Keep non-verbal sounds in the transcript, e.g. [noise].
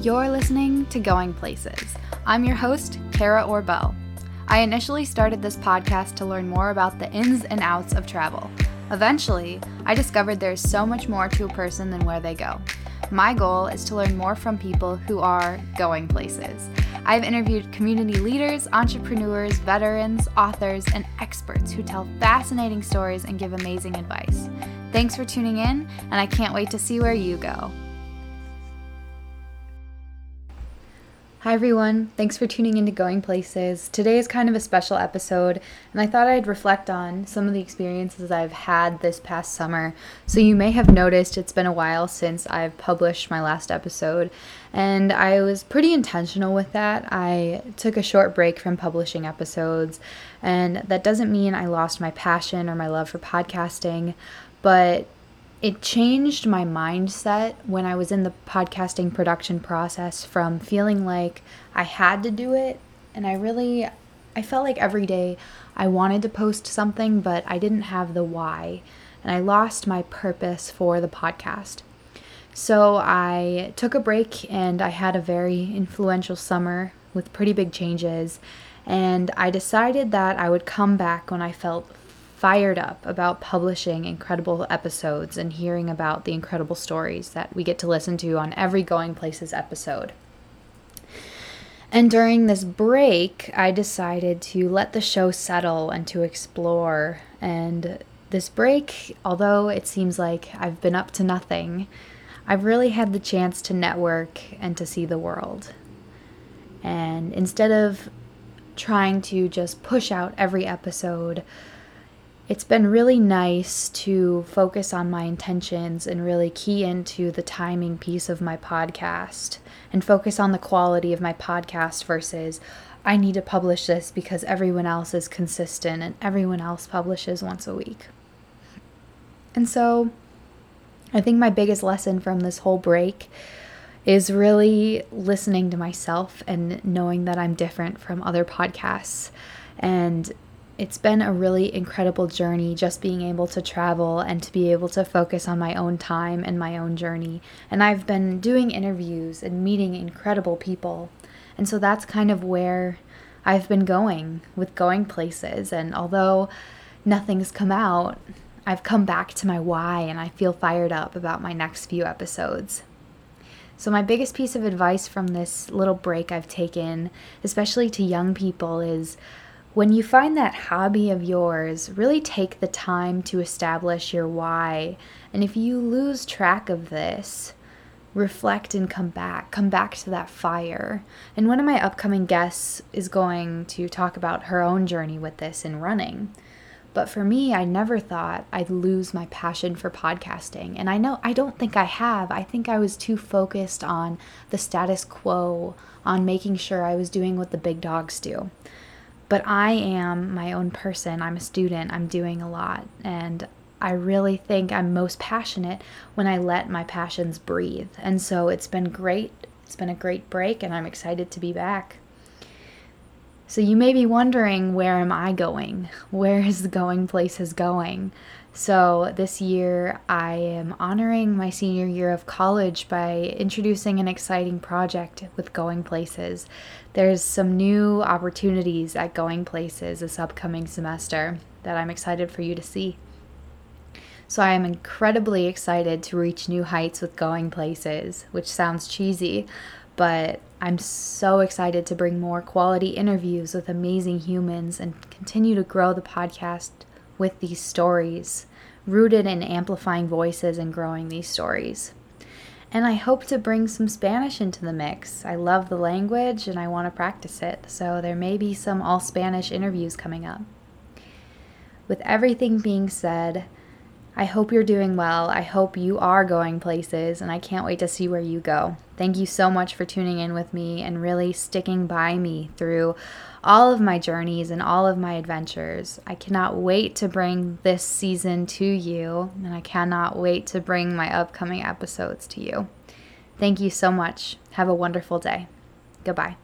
You're listening to Going Places. I'm your host, Kara Orbell. I initially started this podcast to learn more about the ins and outs of travel. Eventually, I discovered there's so much more to a person than where they go. My goal is to learn more from people who are going places. I've interviewed community leaders, entrepreneurs, veterans, authors, and experts who tell fascinating stories and give amazing advice. Thanks for tuning in, and I can't wait to see where you go. Hi, everyone. Thanks for tuning into Going Places. Today is kind of a special episode, and I thought I'd reflect on some of the experiences I've had this past summer. So, you may have noticed it's been a while since I've published my last episode, and I was pretty intentional with that. I took a short break from publishing episodes, and that doesn't mean I lost my passion or my love for podcasting, but it changed my mindset when I was in the podcasting production process from feeling like I had to do it. And I really I felt like every day I wanted to post something but I didn't have the why. And I lost my purpose for the podcast. So I took a break and I had a very influential summer with pretty big changes. And I decided that I would come back when I felt fired up about publishing incredible episodes and hearing about the incredible stories that we get to listen to on every Going Places episode. And during this break, I decided to let the show settle and to explore. And this break, although it seems like I've been up to nothing, I've really had the chance to network and to see the world. And instead of trying to just push out every episode, it's been really nice to focus on my intentions and really key into the timing piece of my podcast and focus on the quality of my podcast versus I need to publish this because everyone else is consistent and everyone else publishes once a week. And so I think my biggest lesson from this whole break is really listening to myself and knowing that I'm different from other podcasts and it's been a really incredible journey just being able to travel and to be able to focus on my own time and my own journey. And I've been doing interviews and meeting incredible people. And so that's kind of where I've been going with going places. And although nothing's come out, I've come back to my why and I feel fired up about my next few episodes. So, my biggest piece of advice from this little break I've taken, especially to young people, is when you find that hobby of yours, really take the time to establish your why. And if you lose track of this, reflect and come back. Come back to that fire. And one of my upcoming guests is going to talk about her own journey with this in running. But for me, I never thought I'd lose my passion for podcasting. And I know I don't think I have. I think I was too focused on the status quo, on making sure I was doing what the big dogs do but I am my own person. I'm a student. I'm doing a lot. And I really think I'm most passionate when I let my passions breathe. And so it's been great. It's been a great break, and I'm excited to be back. So you may be wondering, where am I going? [laughs] Where is the going places going? So, this year I am honoring my senior year of college by introducing an exciting project with Going Places. There's some new opportunities at Going Places this upcoming semester that I'm excited for you to see. So, I am incredibly excited to reach new heights with Going Places, which sounds cheesy, but I'm so excited to bring more quality interviews with amazing humans and continue to grow the podcast with these stories, rooted in amplifying voices and growing these stories. And I hope to bring some Spanish into the mix. I love the language and I want to practice it, so there may be some all Spanish interviews coming up. With everything being said, I hope you're doing well. I hope you are going places, and I can't wait to see where you go. Thank you so much for tuning in with me and really sticking by me through all of my journeys and all of my adventures. I cannot wait to bring this season to you, and I cannot wait to bring my upcoming episodes to you. Thank you so much. Have a wonderful day. Goodbye.